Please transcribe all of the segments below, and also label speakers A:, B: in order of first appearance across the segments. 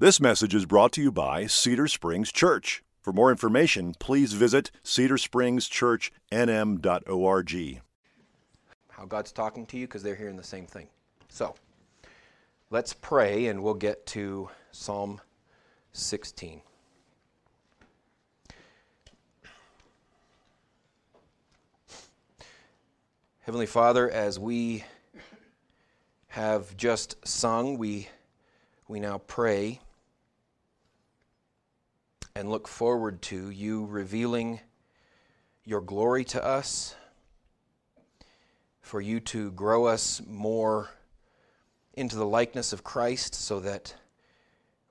A: This message is brought to you by Cedar Springs Church. For more information, please visit cedarspringschurchnm.org.
B: How God's talking to you because they're hearing the same thing. So, let's pray and we'll get to Psalm 16. Heavenly Father, as we have just sung, we, we now pray and look forward to you revealing your glory to us, for you to grow us more into the likeness of Christ so that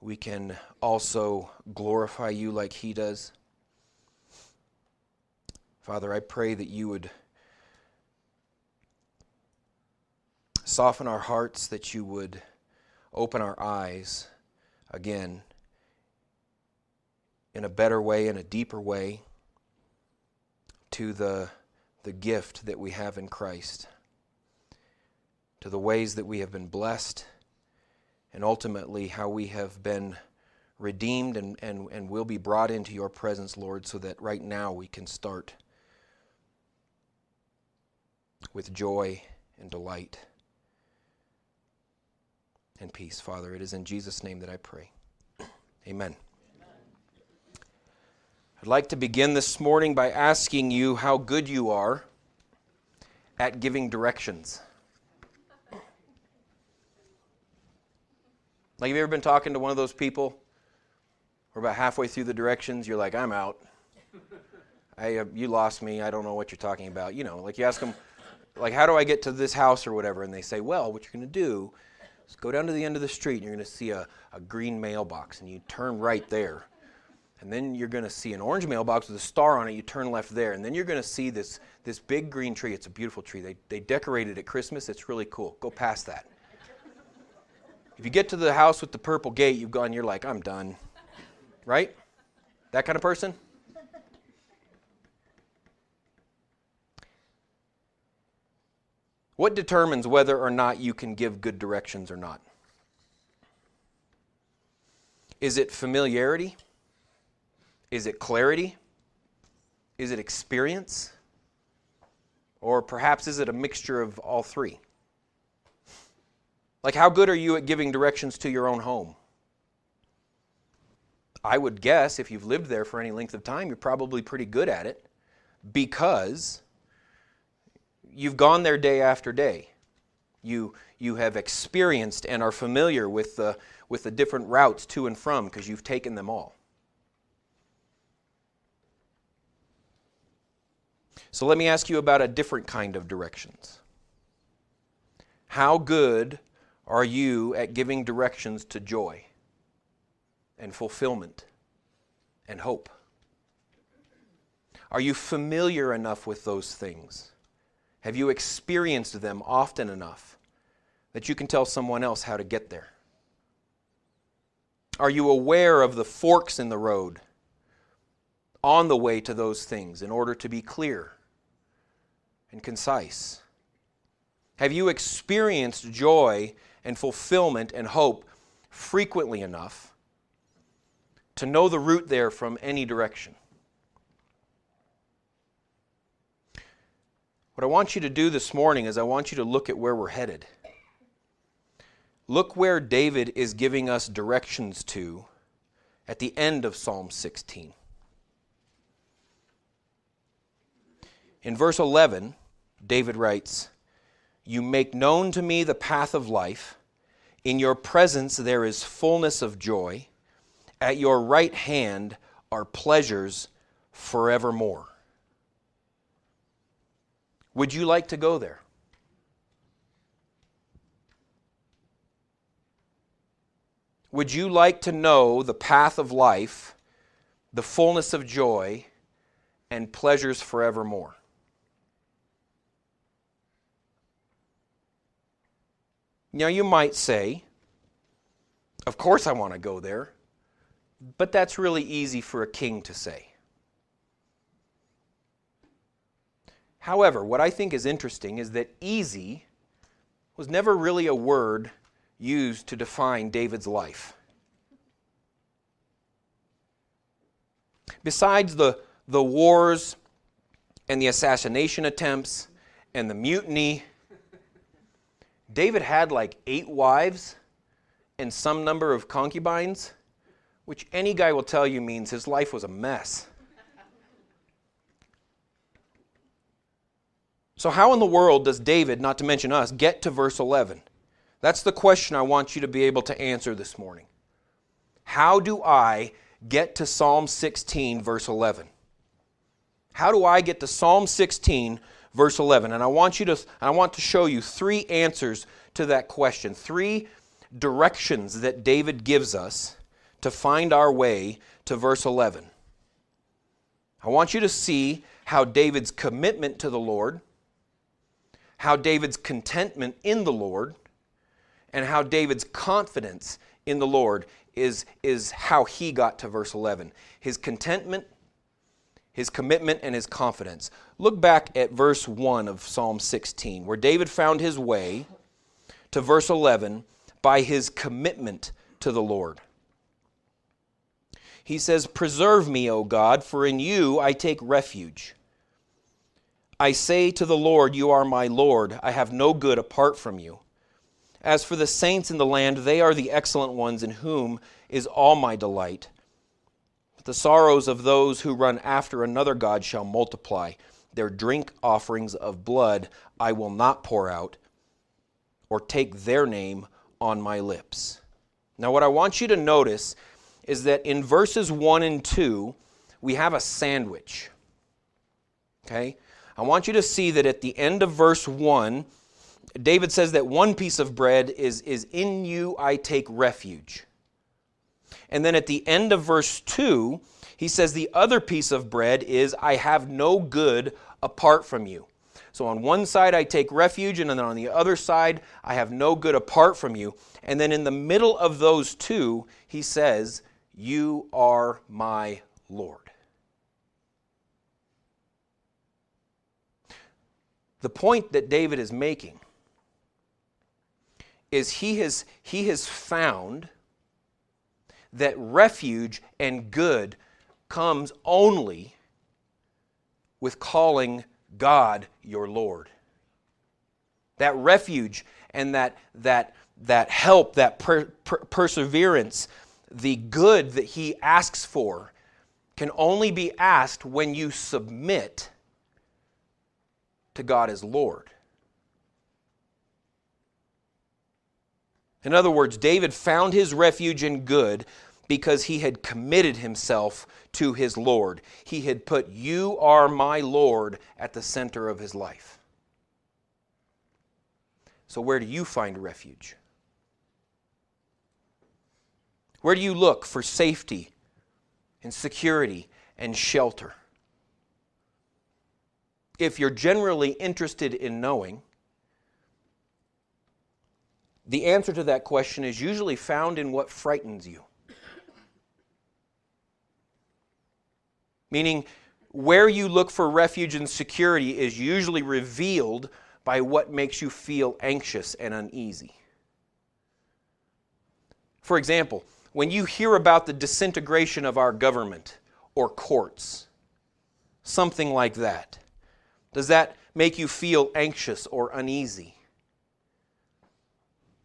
B: we can also glorify you like he does. Father, I pray that you would soften our hearts, that you would open our eyes again in a better way, in a deeper way, to the, the gift that we have in Christ, to the ways that we have been blessed, and ultimately how we have been redeemed and, and, and will be brought into your presence, Lord, so that right now we can start with joy and delight and peace, Father. It is in Jesus' name that I pray. Amen. I'd like to begin this morning by asking you how good you are at giving directions. Like, have you ever been talking to one of those people? We're about halfway through the directions, you're like, I'm out. I, uh, you lost me. I don't know what you're talking about. You know, like you ask them, like, how do I get to this house or whatever? And they say, well, what you're going to do is go down to the end of the street and you're going to see a, a green mailbox and you turn right there. And then you're going to see an orange mailbox with a star on it. You turn left there. And then you're going to see this, this big green tree. It's a beautiful tree. They, they decorated it at Christmas. It's really cool. Go past that. If you get to the house with the purple gate, you've gone, you're like, I'm done. Right? That kind of person? What determines whether or not you can give good directions or not? Is it familiarity? Is it clarity? Is it experience? Or perhaps is it a mixture of all three? Like, how good are you at giving directions to your own home? I would guess if you've lived there for any length of time, you're probably pretty good at it because you've gone there day after day. You, you have experienced and are familiar with the, with the different routes to and from because you've taken them all. So let me ask you about a different kind of directions. How good are you at giving directions to joy and fulfillment and hope? Are you familiar enough with those things? Have you experienced them often enough that you can tell someone else how to get there? Are you aware of the forks in the road on the way to those things in order to be clear and concise? Have you experienced joy and fulfillment and hope frequently enough to know the route there from any direction? What I want you to do this morning is I want you to look at where we're headed. Look where David is giving us directions to at the end of Psalm 16. In verse 11, David writes, You make known to me the path of life. In your presence there is fullness of joy. At your right hand are pleasures forevermore. Would you like to go there? Would you like to know the path of life, the fullness of joy, and pleasures forevermore? Now, you might say, Of course I want to go there, but that's really easy for a king to say. However, what I think is interesting is that easy was never really a word used to define David's life. Besides the, the wars and the assassination attempts and the mutiny David had like eight wives and some number of concubines, which any guy will tell you means his life was a mess. So, how in the world does David, not to mention us, get to verse 11? That's the question I want you to be able to answer this morning. How do I get to Psalm 16, verse 11? How do I get to Psalm 16, verse 11? And I want you to I want to show you three answers to that question. Three directions that David gives us to find our way to verse 11. I want you to see how David's commitment to the Lord how David's contentment in the Lord and how David's confidence in the Lord is, is how he got to verse 11. His contentment, his commitment, and his confidence. Look back at verse 1 of Psalm 16, where David found his way to verse 11 by his commitment to the Lord. He says, Preserve me, O God, for in you I take refuge. I say to the Lord, You are my Lord. I have no good apart from you. As for the saints in the land, they are the excellent ones in whom is all my delight. The sorrows of those who run after another God shall multiply. Their drink offerings of blood I will not pour out, or take their name on my lips. Now, what I want you to notice is that in verses 1 and 2, we have a sandwich. Okay? I want you to see that at the end of verse 1, David says that one piece of bread is, is in you I take refuge. And then at the end of verse 2, he says the other piece of bread is I have no good apart from you. So on one side I take refuge, and then on the other side I have no good apart from you. And then in the middle of those two, he says, You are my Lord. The point that David is making is he has, he has found that refuge and good comes only with calling God your Lord. That refuge and that, that, that help, that per, per, perseverance, the good that he asks for can only be asked when you submit to God as Lord. In other words, David found his refuge in good because he had committed himself to his Lord. He had put, You are my Lord, at the center of his life. So, where do you find refuge? Where do you look for safety and security and shelter? if you're generally interested in knowing, the answer to that question is usually found in what frightens you. Meaning, where you look for refuge and security is usually revealed by what makes you feel anxious and uneasy. For example, when you hear about the disintegration of our government or courts, something like that, does that make you feel anxious or uneasy?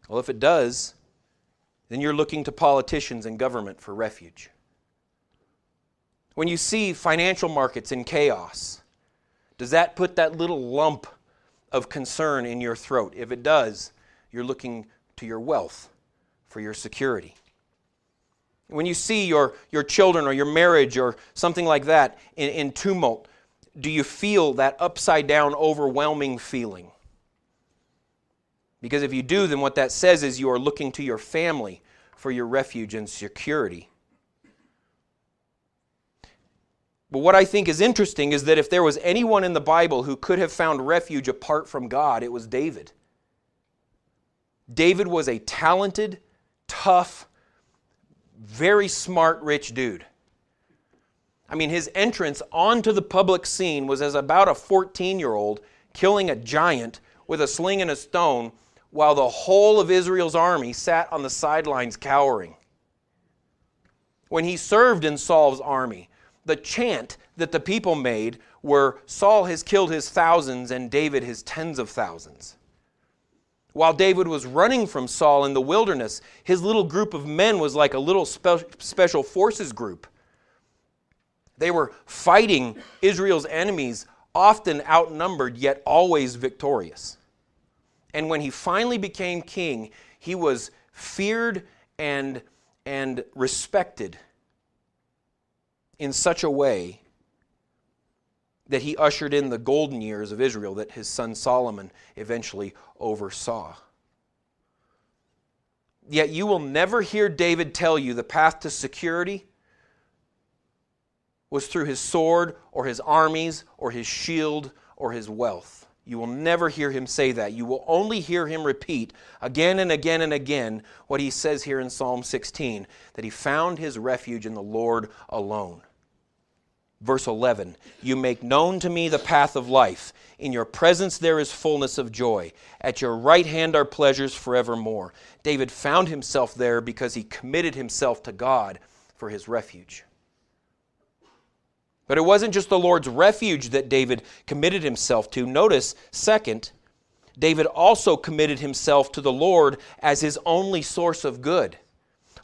B: Well, if it does, then you're looking to politicians and government for refuge. When you see financial markets in chaos, does that put that little lump of concern in your throat? If it does, you're looking to your wealth for your security. When you see your, your children or your marriage or something like that in, in tumult, do you feel that upside down, overwhelming feeling? Because if you do, then what that says is you are looking to your family for your refuge and security. But what I think is interesting is that if there was anyone in the Bible who could have found refuge apart from God, it was David. David was a talented, tough, very smart, rich dude. I mean, his entrance onto the public scene was as about a 14 year old killing a giant with a sling and a stone while the whole of Israel's army sat on the sidelines cowering. When he served in Saul's army, the chant that the people made were Saul has killed his thousands and David his tens of thousands. While David was running from Saul in the wilderness, his little group of men was like a little spe- special forces group. They were fighting Israel's enemies, often outnumbered, yet always victorious. And when he finally became king, he was feared and, and respected in such a way that he ushered in the golden years of Israel that his son Solomon eventually oversaw. Yet you will never hear David tell you the path to security was through his sword or his armies or his shield or his wealth. You will never hear him say that. You will only hear him repeat again and again and again what he says here in Psalm 16 that he found his refuge in the Lord alone. Verse 11 You make known to me the path of life. In your presence there is fullness of joy. At your right hand are pleasures forevermore. David found himself there because he committed himself to God for his refuge. But it wasn't just the Lord's refuge that David committed himself to. Notice, second, David also committed himself to the Lord as his only source of good.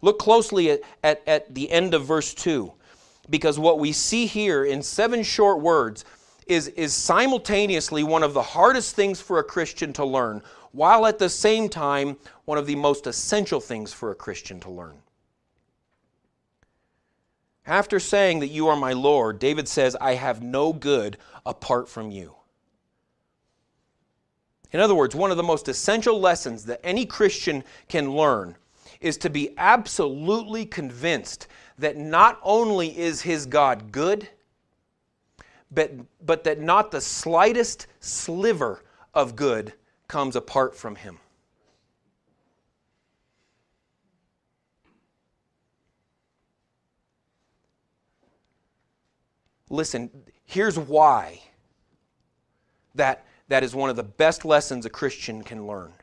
B: Look closely at, at, at, the end of verse 2, because what we see here in seven short words is, is simultaneously one of the hardest things for a Christian to learn, while at the same time, one of the most essential things for a Christian to learn. After saying that you are my Lord, David says, I have no good apart from you. In other words, one of the most essential lessons that any Christian can learn is to be absolutely convinced that not only is his God good, but, but that not the slightest sliver of good comes apart from him. Listen, here's why that, that is one of the best lessons a Christian can learn.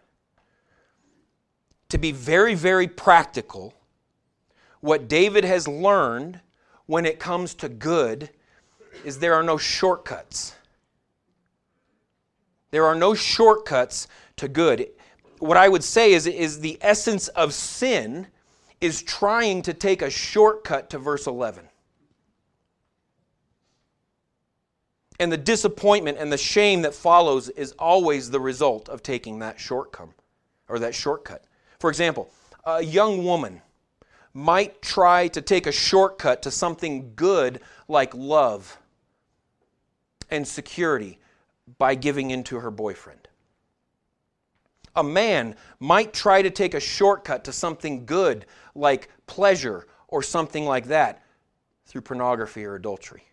B: To be very, very practical, what David has learned when it comes to good is there are no shortcuts. There are no shortcuts to good. What I would say is, is the essence of sin is trying to take a shortcut to verse 11. And the disappointment and the shame that follows is always the result of taking that shortcome or that shortcut. For example, a young woman might try to take a shortcut to something good like love and security by giving in to her boyfriend. A man might try to take a shortcut to something good like pleasure or something like that through pornography or adultery.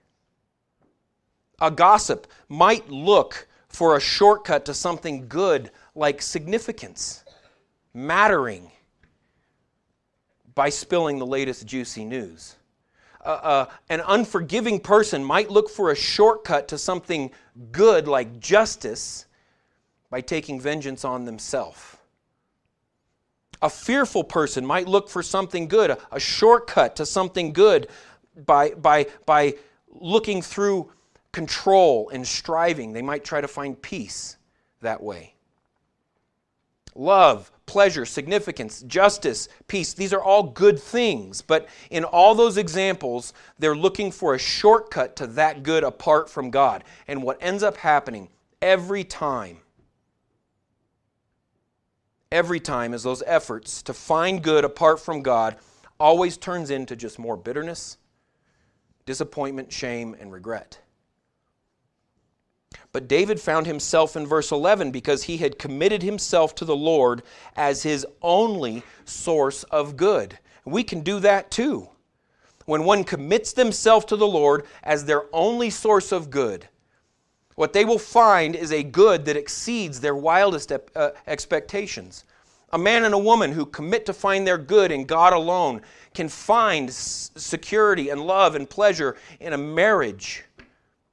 B: A gossip might look for a shortcut to something good like significance, mattering, by spilling the latest juicy news. Uh, uh, an unforgiving person might look for a shortcut to something good like justice by taking vengeance on themselves. A fearful person might look for something good, a, a shortcut to something good by, by, by looking through control and striving. They might try to find peace that way. Love, pleasure, significance, justice, peace, these are all good things. But in all those examples, they're looking for a shortcut to that good apart from God. And what ends up happening every time, every time, is those efforts to find good apart from God always turns into just more bitterness, disappointment, shame, and regret. But David found himself in verse 11 because he had committed himself to the Lord as his only source of good. We can do that too. When one commits themselves to the Lord as their only source of good, what they will find is a good that exceeds their wildest uh, expectations. A man and a woman who commit to find their good in God alone can find security and love and pleasure in a marriage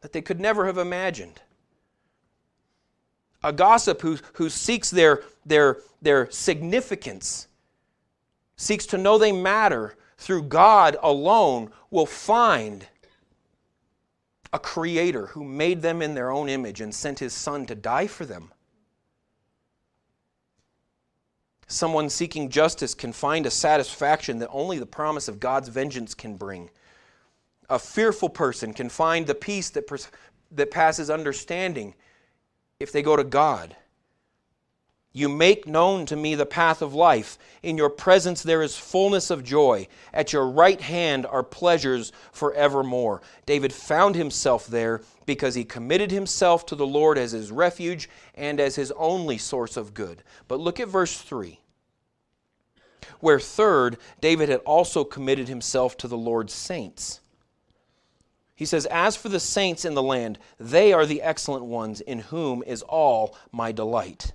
B: that they could never have imagined a gossip who, who seeks their, their, their significance, seeks to know they matter through God alone, will find a creator who made them in their own image and sent his son to die for them. Someone seeking justice can find a satisfaction that only the promise of God's vengeance can bring. A fearful person can find the peace that, pers- that passes understanding if they go to God. You make known to me the path of life. In your presence there is fullness of joy. At your right hand are pleasures forevermore. David found himself there because he committed himself to the Lord as his refuge and as his only source of good. But look at verse 3, where third, David had also committed himself to the Lord's saints. He says, As for the saints in the land, they are the excellent ones in whom is all my delight.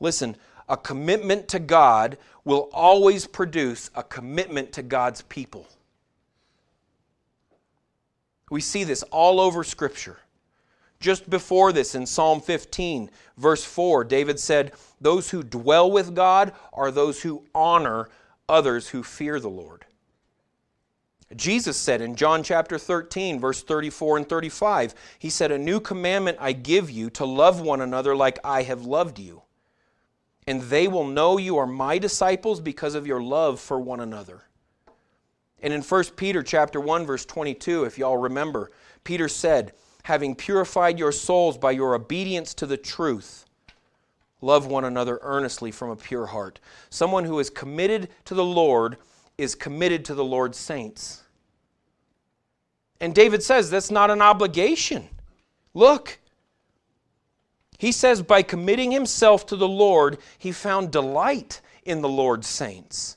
B: Listen, a commitment to God will always produce a commitment to God's people. We see this all over Scripture. Just before this, in Psalm 15, verse 4, David said, Those who dwell with God are those who honor others who fear the Lord. Jesus said in John chapter 13, verse 34 and 35, He said, A new commandment I give you to love one another like I have loved you and they will know you are my disciples because of your love for one another. And in 1 Peter chapter 1 verse 22, if y'all remember, Peter said, having purified your souls by your obedience to the truth, love one another earnestly from a pure heart. Someone who is committed to the Lord is committed to the Lord's saints. And David says that's not an obligation. Look, he says, by committing himself to the Lord, he found delight in the Lord's saints.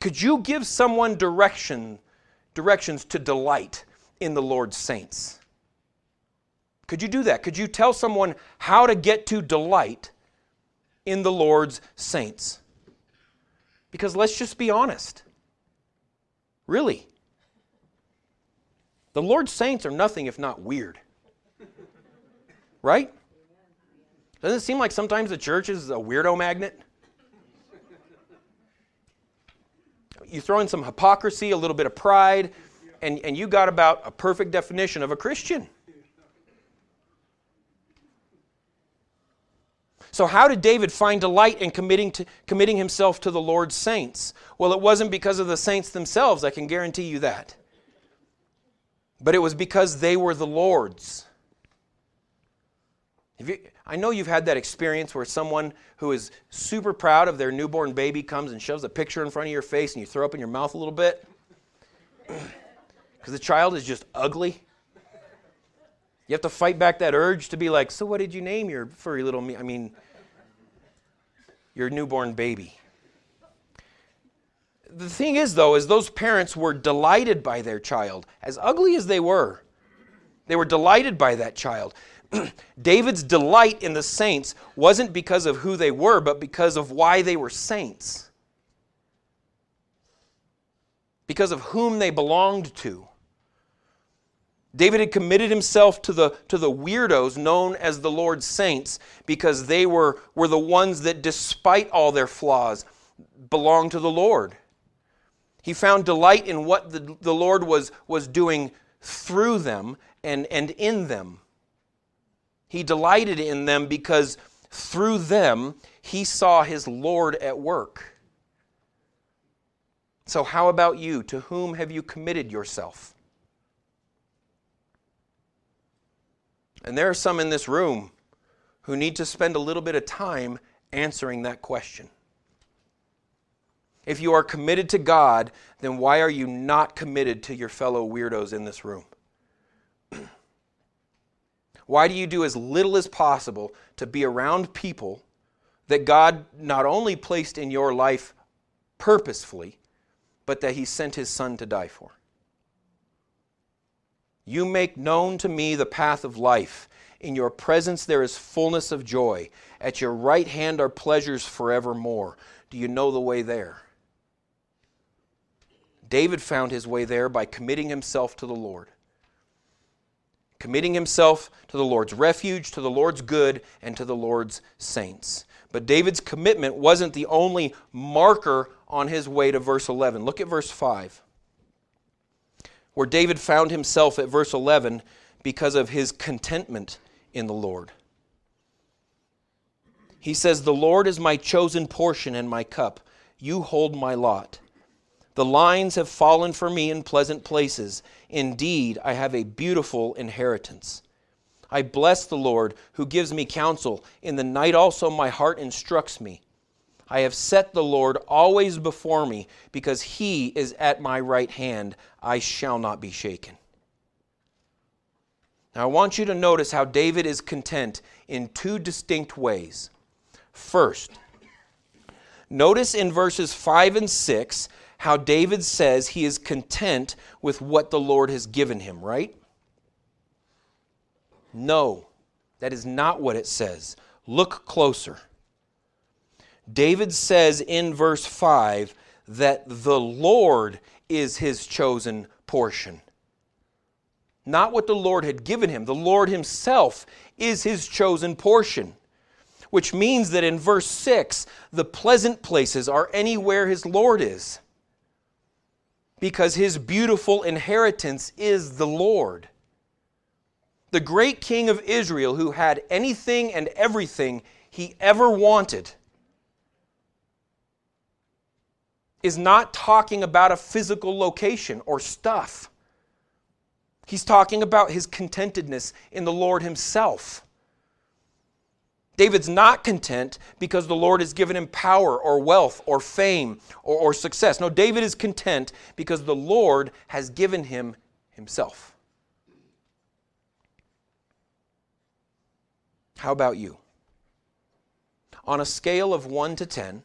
B: Could you give someone direction, directions to delight in the Lord's saints? Could you do that? Could you tell someone how to get to delight in the Lord's saints? Because let's just be honest. Really. The Lord's saints are nothing if not weird. Right? Doesn't it seem like sometimes the church is a weirdo magnet? You throw in some hypocrisy, a little bit of pride, and, and you got about a perfect definition of a Christian. So, how did David find delight in committing, to, committing himself to the Lord's saints? Well, it wasn't because of the saints themselves, I can guarantee you that. But it was because they were the Lord's. You, I know you've had that experience where someone who is super proud of their newborn baby comes and shoves a picture in front of your face and you throw up in your mouth a little bit because the child is just ugly. You have to fight back that urge to be like, so what did you name your furry little me? I mean, your newborn baby. The thing is, though, is those parents were delighted by their child, as ugly as they were. They were delighted by that child. David's delight in the saints wasn't because of who they were, but because of why they were saints. Because of whom they belonged to. David had committed himself to the, to the weirdos known as the Lord's saints because they were, were the ones that, despite all their flaws, belonged to the Lord. He found delight in what the, the Lord was, was doing through them and, and in them. He delighted in them because through them he saw his Lord at work. So, how about you? To whom have you committed yourself? And there are some in this room who need to spend a little bit of time answering that question. If you are committed to God, then why are you not committed to your fellow weirdos in this room? Why do you do as little as possible to be around people that God not only placed in your life purposefully, but that He sent His Son to die for? You make known to me the path of life. In your presence there is fullness of joy. At your right hand are pleasures forevermore. Do you know the way there? David found his way there by committing himself to the Lord committing himself to the Lord's refuge, to the Lord's good, and to the Lord's saints. But David's commitment wasn't the only marker on his way to verse 11. Look at verse 5, where David found himself at verse 11 because of his contentment in the Lord. He says, The Lord is my chosen portion and my cup. You hold my lot. The lines have fallen for me in pleasant places. Indeed, I have a beautiful inheritance. I bless the Lord who gives me counsel. In the night also my heart instructs me. I have set the Lord always before me, because he is at my right hand. I shall not be shaken. Now, I want you to notice how David is content in two distinct ways. First, notice in verses 5 and 6 how David says he is content with what the Lord has given him, right? No, that is not what it says. Look closer. David says in verse 5 that the Lord is his chosen portion. Not what the Lord had given him. The Lord himself is his chosen portion. Which means that in verse 6, the pleasant places are anywhere his Lord is. Because his beautiful inheritance is the Lord. The great king of Israel, who had anything and everything he ever wanted is not talking about a physical location or stuff. He's talking about his contentedness in the Lord himself. David's not content because the Lord has given him power or wealth or fame or, or, success. No, David is content because the Lord has given him himself. How about you? On a scale of 1 to 10,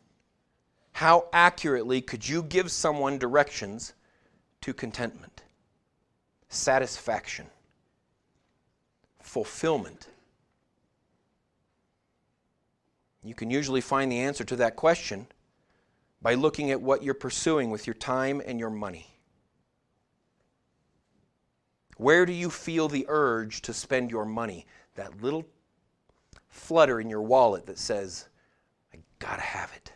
B: how accurately could you give someone directions to contentment, satisfaction, fulfillment? You can usually find the answer to that question by looking at what you're pursuing with your time and your money. Where do you feel the urge to spend your money? That little flutter in your wallet that says, I gotta have it.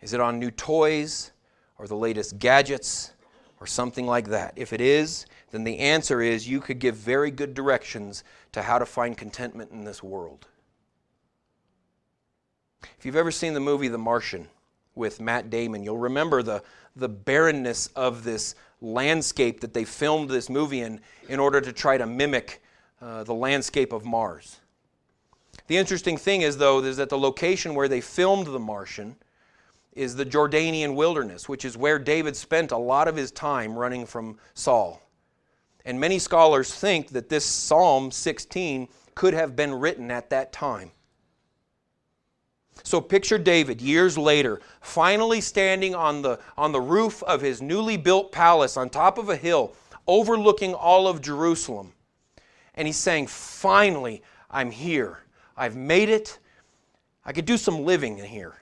B: Is it on new toys or the latest gadgets or something like that? If it is, then the answer is you could give very good directions to how to find contentment in this world. If you've ever seen the movie The Martian with Matt Damon, you'll remember the, the barrenness of this landscape that they filmed this movie in in order to try to mimic uh, the landscape of Mars. The interesting thing is, though, is that the location where they filmed The Martian is the Jordanian wilderness, which is where David spent a lot of his time running from Saul. And many scholars think that this Psalm 16 could have been written at that time. So picture David years later, finally standing on the, on the roof of his newly built palace on top of a hill, overlooking all of Jerusalem. And he's saying, Finally, I'm here. I've made it. I could do some living in here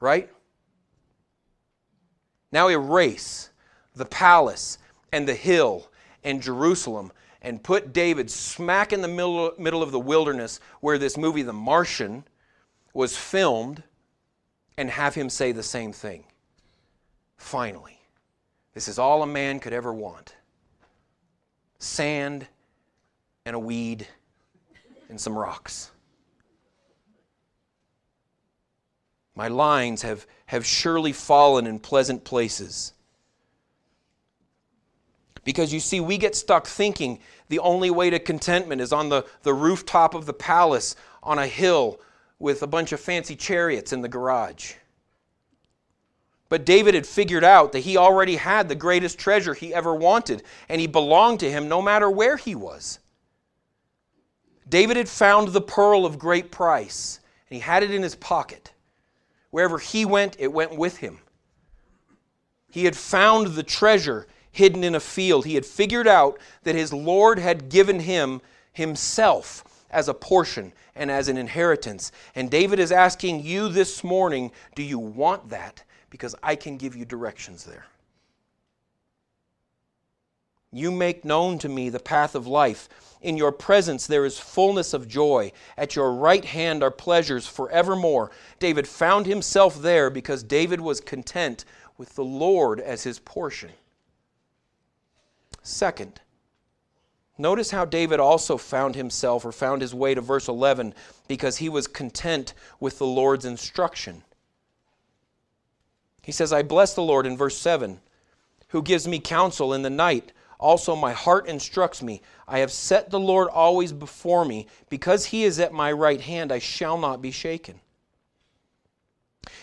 B: right? Now erase the palace and the hill and Jerusalem and put David smack in the middle, middle of the wilderness where this movie, The Martian, was filmed and have him say the same thing. Finally, this is all a man could ever want sand and a weed and some rocks. My lines have, have surely fallen in pleasant places. Because you see, we get stuck thinking the only way to contentment is on the, the rooftop of the palace on a hill with a bunch of fancy chariots in the garage. But David had figured out that he already had the greatest treasure he ever wanted, and he belonged to him no matter where he was. David had found the pearl of great price, and he had it in his pocket. Wherever he went, it went with him. He had found the treasure hidden in a field. He had figured out that his Lord had given him himself as a portion and as an inheritance. And David is asking you this morning do you want that? Because I can give you directions there. You make known to me the path of life. In your presence there is fullness of joy. At your right hand are pleasures forevermore. David found himself there because David was content with the Lord as his portion. Second, notice how David also found himself or found his way to verse 11 because he was content with the Lord's instruction. He says, I bless the Lord in verse 7, who gives me counsel in the night. Also, my heart instructs me. I have set the Lord always before me. Because he is at my right hand, I shall not be shaken.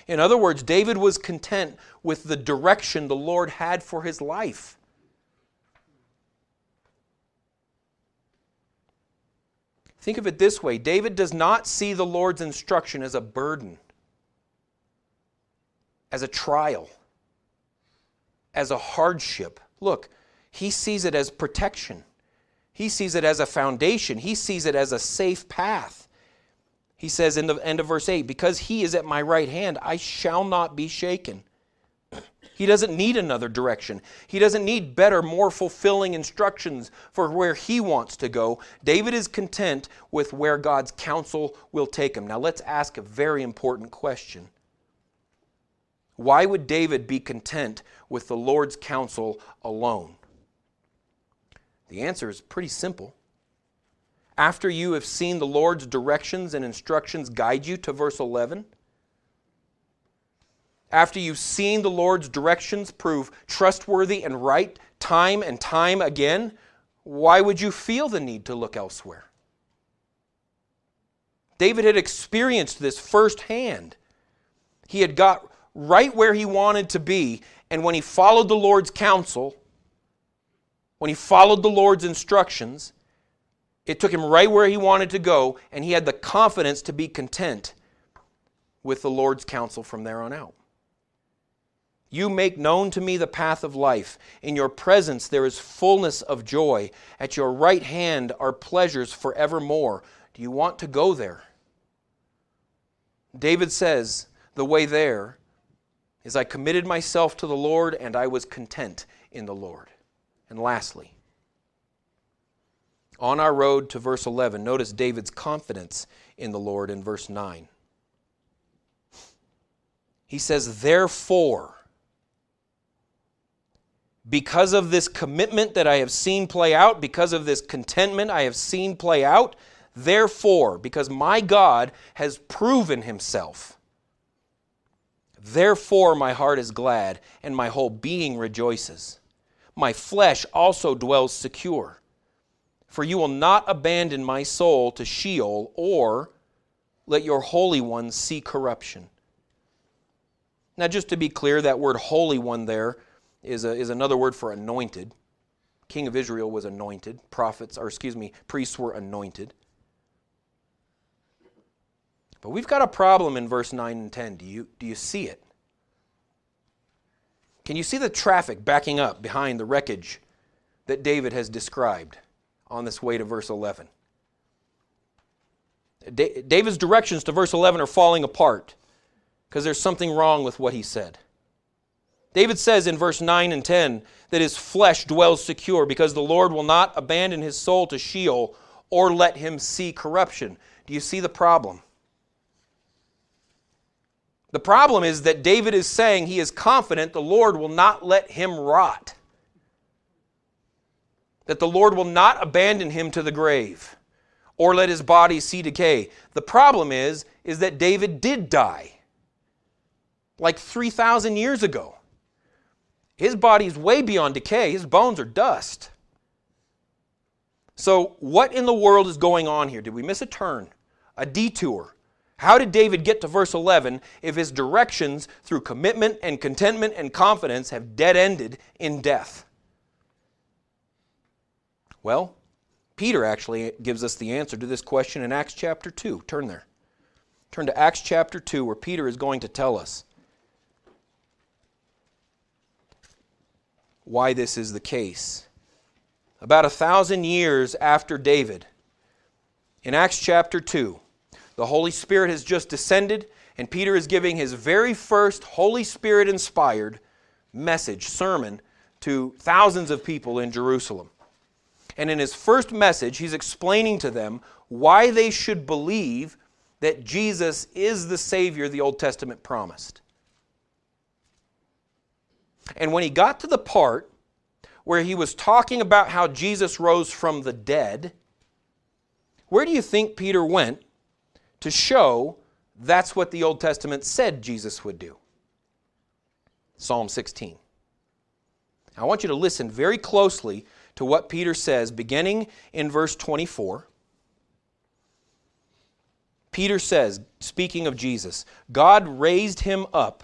B: In other words, David was content with the direction the Lord had for his life. Think of it this way David does not see the Lord's instruction as a burden, as a trial, as a hardship. Look, he sees it as protection, he sees it as a foundation, he sees it as a safe path. He says in the end of verse 8, Because he is at my right hand, I shall not be shaken. He doesn't need another direction. He doesn't need better, more fulfilling instructions for where he wants to go. David is content with where God's counsel will take him. Now, let's ask a very important question Why would David be content with the Lord's counsel alone? The answer is pretty simple. After you have seen the Lord's directions and instructions guide you to verse 11, after you've seen the Lord's directions prove trustworthy and right time and time again, why would you feel the need to look elsewhere? David had experienced this firsthand. He had got right where he wanted to be, and when he followed the Lord's counsel, when he followed the Lord's instructions, it took him right where he wanted to go, and he had the confidence to be content with the Lord's counsel from there on out. You make known to me the path of life. In your presence there is fullness of joy. At your right hand are pleasures forevermore. Do you want to go there? David says, The way there is I committed myself to the Lord and I was content in the Lord. And lastly, on our road to verse 11, notice David's confidence in the Lord in verse 9. He says, Therefore, because of this commitment that I have seen play out, because of this contentment I have seen play out, therefore, because my God has proven himself, therefore my heart is glad and my whole being rejoices my flesh also dwells secure. For you will not abandon my soul to Sheol, or let your Holy One see corruption. Now, just to be clear, that word Holy One there is, a, is another word for anointed. King of Israel was anointed. Prophets, or excuse me, priests were anointed. But we've got a problem in verse 9 and 10. Do you, do you see it? Can you see the traffic backing up behind the wreckage that David has described on this way to verse 11? David's directions to verse 11 are falling apart because there's something wrong with what he said. David says in verse 9 and 10 that his flesh dwells secure because the Lord will not abandon his soul to Sheol or let him see corruption. Do you see the problem? The problem is that David is saying he is confident the Lord will not let him rot, that the Lord will not abandon him to the grave or let his body see decay. The problem is is that David did die like 3000 years ago. His body is way beyond decay. His bones are dust. So, what in the world is going on here? Did we miss a turn? A detour? How did David get to verse 11 if his directions through commitment and contentment and confidence have dead ended in death? Well, Peter actually gives us the answer to this question in Acts chapter 2. Turn there. Turn to Acts chapter 2, where Peter is going to tell us why this is the case. About a thousand years after David, in Acts chapter 2, the Holy Spirit has just descended, and Peter is giving his very first Holy Spirit inspired message, sermon, to thousands of people in Jerusalem. And in his first message, he's explaining to them why they should believe that Jesus is the Savior the Old Testament promised. And when he got to the part where he was talking about how Jesus rose from the dead, where do you think Peter went to show that's what the Old Testament said Jesus would do? Psalm 16. I want you to listen very closely to what Peter says, beginning in verse 24. Peter says, speaking of Jesus, God raised him up,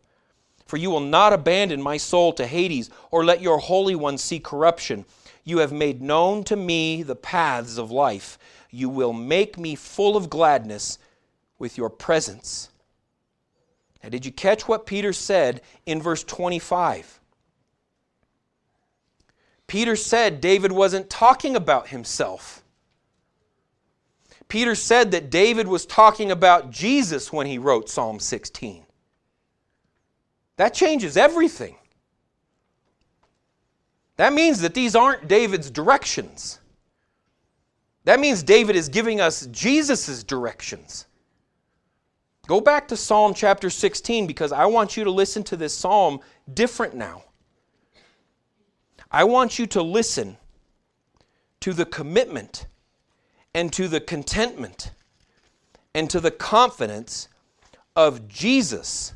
B: For you will not abandon my soul to Hades, or let your Holy One see corruption. You have made known to me the paths of life. You will make me full of gladness with your presence. Now, did you catch what Peter said in verse 25? Peter said David wasn't talking about himself. Peter said that David was talking about Jesus when he wrote Psalm 16. That changes everything. That means that these aren't David's directions. That means David is giving us Jesus' directions. Go back to Psalm chapter 16 because I want you to listen to this psalm different now. I want you to listen to the commitment and to the contentment and to the confidence of Jesus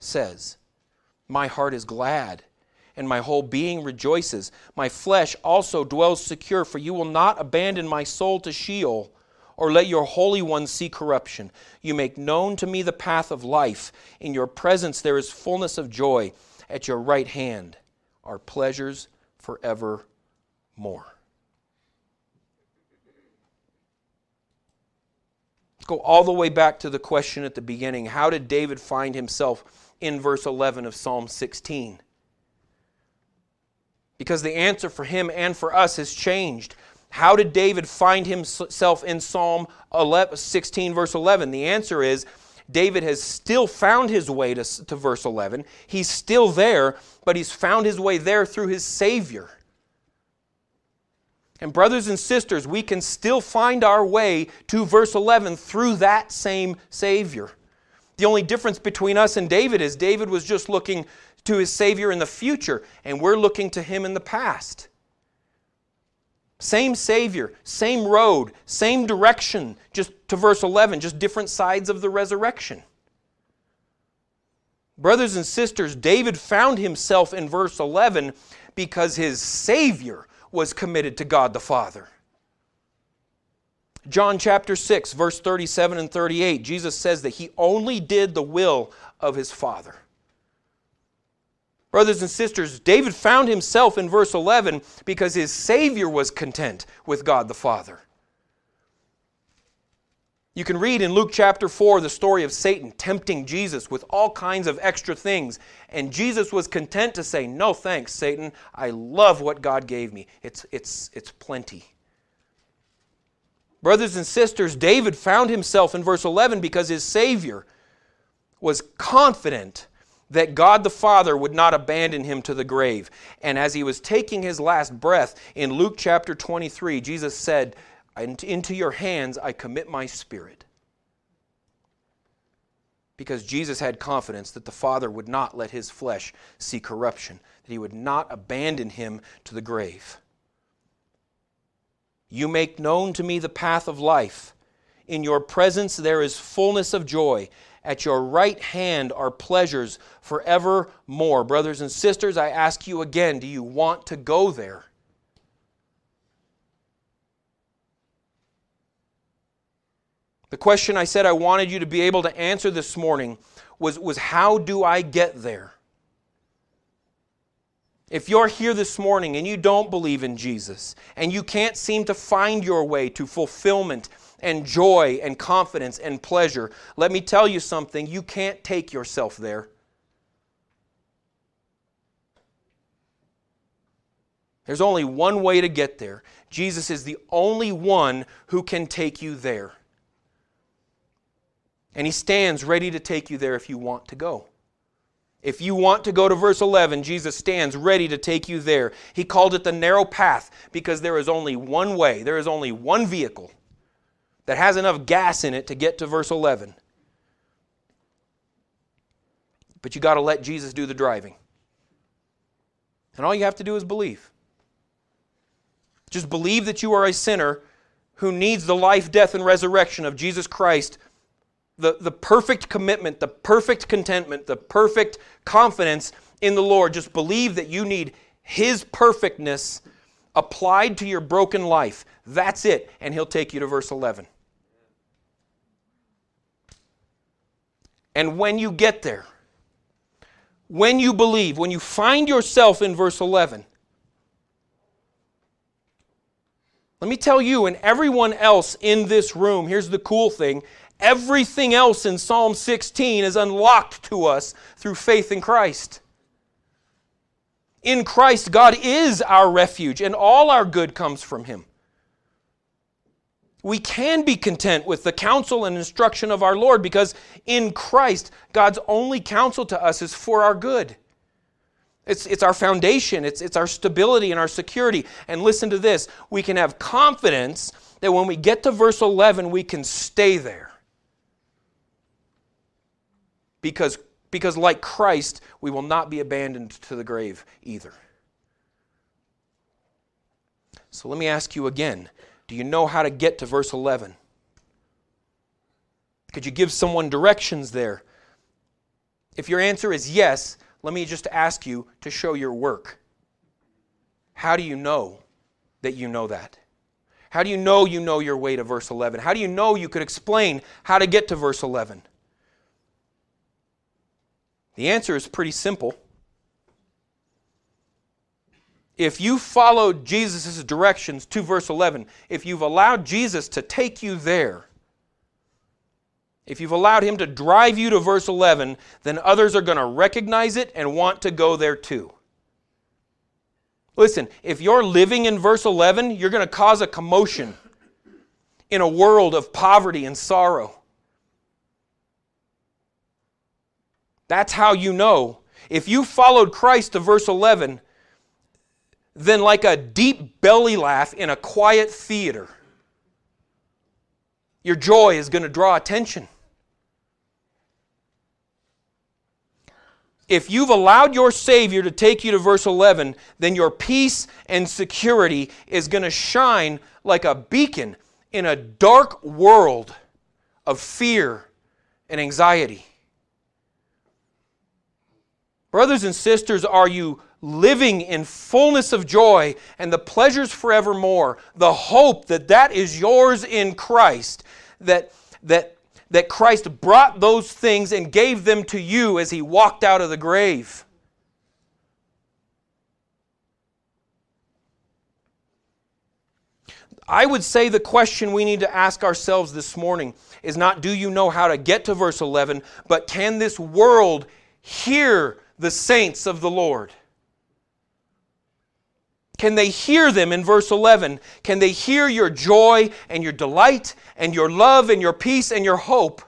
B: says, My heart is glad, and my whole being rejoices. My flesh also dwells secure, for you will not abandon my soul to Sheol or let your Holy One see corruption. You make known to me the path of life. In your presence there is fullness of joy. At your right hand are pleasures forevermore. Go all the way back to the question at the beginning How did David find himself in verse 11 of Psalm 16? Because the answer for him and for us has changed. How did David find himself in Psalm 11, 16, verse 11? The answer is David has still found his way to, to verse 11. He's still there, but he's found his way there through his Savior. And, brothers and sisters, we can still find our way to verse 11 through that same Savior. The only difference between us and David is David was just looking to his Savior in the future, and we're looking to him in the past. Same Savior, same road, same direction, just to verse 11, just different sides of the resurrection. Brothers and sisters, David found himself in verse 11 because his Savior was committed to God the Father. John chapter 6, verse 37 and 38, Jesus says that he only did the will of his Father. Brothers and sisters, David found himself in verse 11 because his Savior was content with God the Father. You can read in Luke chapter 4 the story of Satan tempting Jesus with all kinds of extra things. And Jesus was content to say, No thanks, Satan. I love what God gave me. It's, it's, it's plenty. Brothers and sisters, David found himself in verse 11 because his Savior was confident that God the Father would not abandon him to the grave. And as he was taking his last breath in Luke chapter 23, Jesus said, Into your hands I commit my spirit. Because Jesus had confidence that the Father would not let his flesh see corruption, that he would not abandon him to the grave. You make known to me the path of life. In your presence there is fullness of joy. At your right hand are pleasures forevermore. Brothers and sisters, I ask you again do you want to go there? The question I said I wanted you to be able to answer this morning was, was how do I get there? If you're here this morning and you don't believe in Jesus and you can't seem to find your way to fulfillment and joy and confidence and pleasure, let me tell you something you can't take yourself there. There's only one way to get there. Jesus is the only one who can take you there. And he stands ready to take you there if you want to go. If you want to go to verse 11, Jesus stands ready to take you there. He called it the narrow path because there is only one way, there is only one vehicle that has enough gas in it to get to verse 11. But you got to let Jesus do the driving. And all you have to do is believe. Just believe that you are a sinner who needs the life, death, and resurrection of Jesus Christ the, the perfect commitment, the perfect contentment, the perfect confidence in the Lord. Just believe that you need His perfectness applied to your broken life. That's it. And He'll take you to verse 11. And when you get there, when you believe, when you find yourself in verse 11, let me tell you and everyone else in this room, here's the cool thing Everything else in Psalm 16 is unlocked to us through faith in Christ. In Christ, God is our refuge, and all our good comes from Him. We can be content with the counsel and instruction of our Lord because in Christ, God's only counsel to us is for our good. It's, it's our foundation, it's, it's our stability and our security. And listen to this we can have confidence that when we get to verse 11, we can stay there because, because like Christ, we will not be abandoned to the grave either. So let me ask you again do you know how to get to verse 11? Could you give someone directions there? If your answer is yes, let me just ask you to show your work. How do you know that you know that? How do you know you know your way to verse 11? How do you know you could explain how to get to verse 11? The answer is pretty simple. If you followed Jesus' directions to verse 11, if you've allowed Jesus to take you there, if you've allowed him to drive you to verse 11, then others are going to recognize it and want to go there too. Listen, if you're living in verse 11, you're going to cause a commotion in a world of poverty and sorrow. That's how you know. If you followed Christ to verse 11, then like a deep belly laugh in a quiet theater, your joy is going to draw attention. If you've allowed your Savior to take you to verse 11, then your peace and security is going to shine like a beacon in a dark world of fear and anxiety. Brothers and sisters, are you living in fullness of joy and the pleasures forevermore, the hope that that is yours in Christ, that, that, that Christ brought those things and gave them to you as he walked out of the grave? I would say the question we need to ask ourselves this morning is not do you know how to get to verse 11, but can this world hear the saints of the Lord? Can they hear them in verse 11? Can they hear your joy and your delight and your love and your peace and your hope?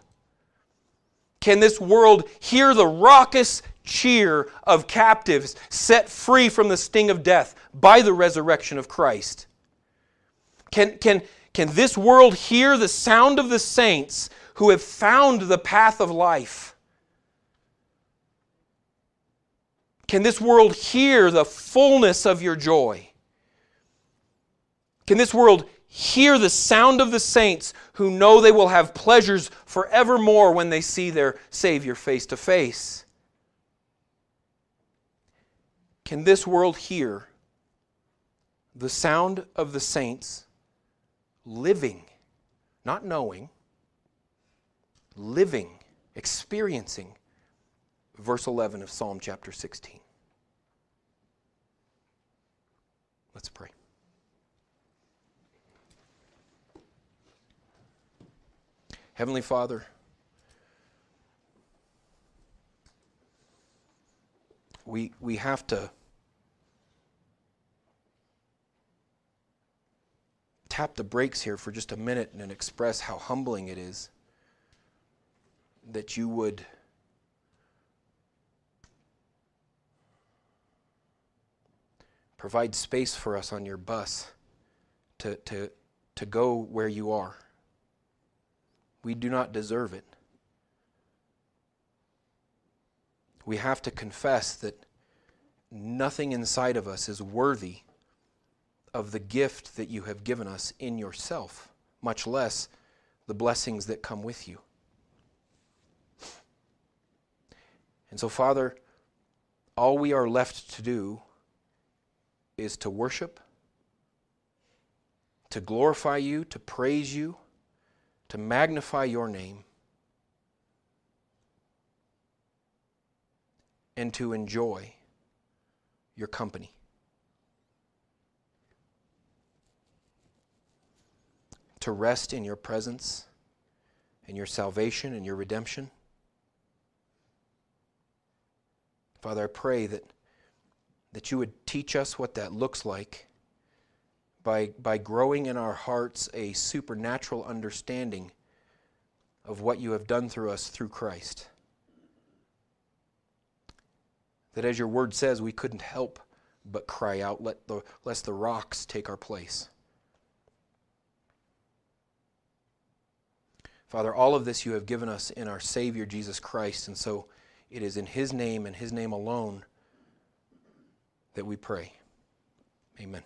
B: Can this world hear the raucous cheer of captives set free from the sting of death by the resurrection of Christ? Can, can, can this world hear the sound of the saints who have found the path of life? Can this world hear the fullness of your joy? Can this world hear the sound of the saints who know they will have pleasures forevermore when they see their Savior face to face? Can this world hear the sound of the saints living, not knowing, living, experiencing verse 11 of Psalm chapter 16? Let's pray. Heavenly Father, we, we have to tap the brakes here for just a minute and express how humbling it is that you would Provide space for us on your bus to, to, to go where you are. We do not deserve it. We have to confess that nothing inside of us is worthy of the gift that you have given us in yourself, much less the blessings that come with you. And so, Father, all we are left to do is to worship, to glorify you, to praise you, to magnify your name, and to enjoy your company. To rest in your presence and your salvation and your redemption. Father, I pray that that you would teach us what that looks like by, by growing in our hearts a supernatural understanding of what you have done through us through Christ. That as your word says, we couldn't help but cry out, Let the, lest the rocks take our place. Father, all of this you have given us in our Savior Jesus Christ, and so it is in His name and His name alone that we pray. Amen.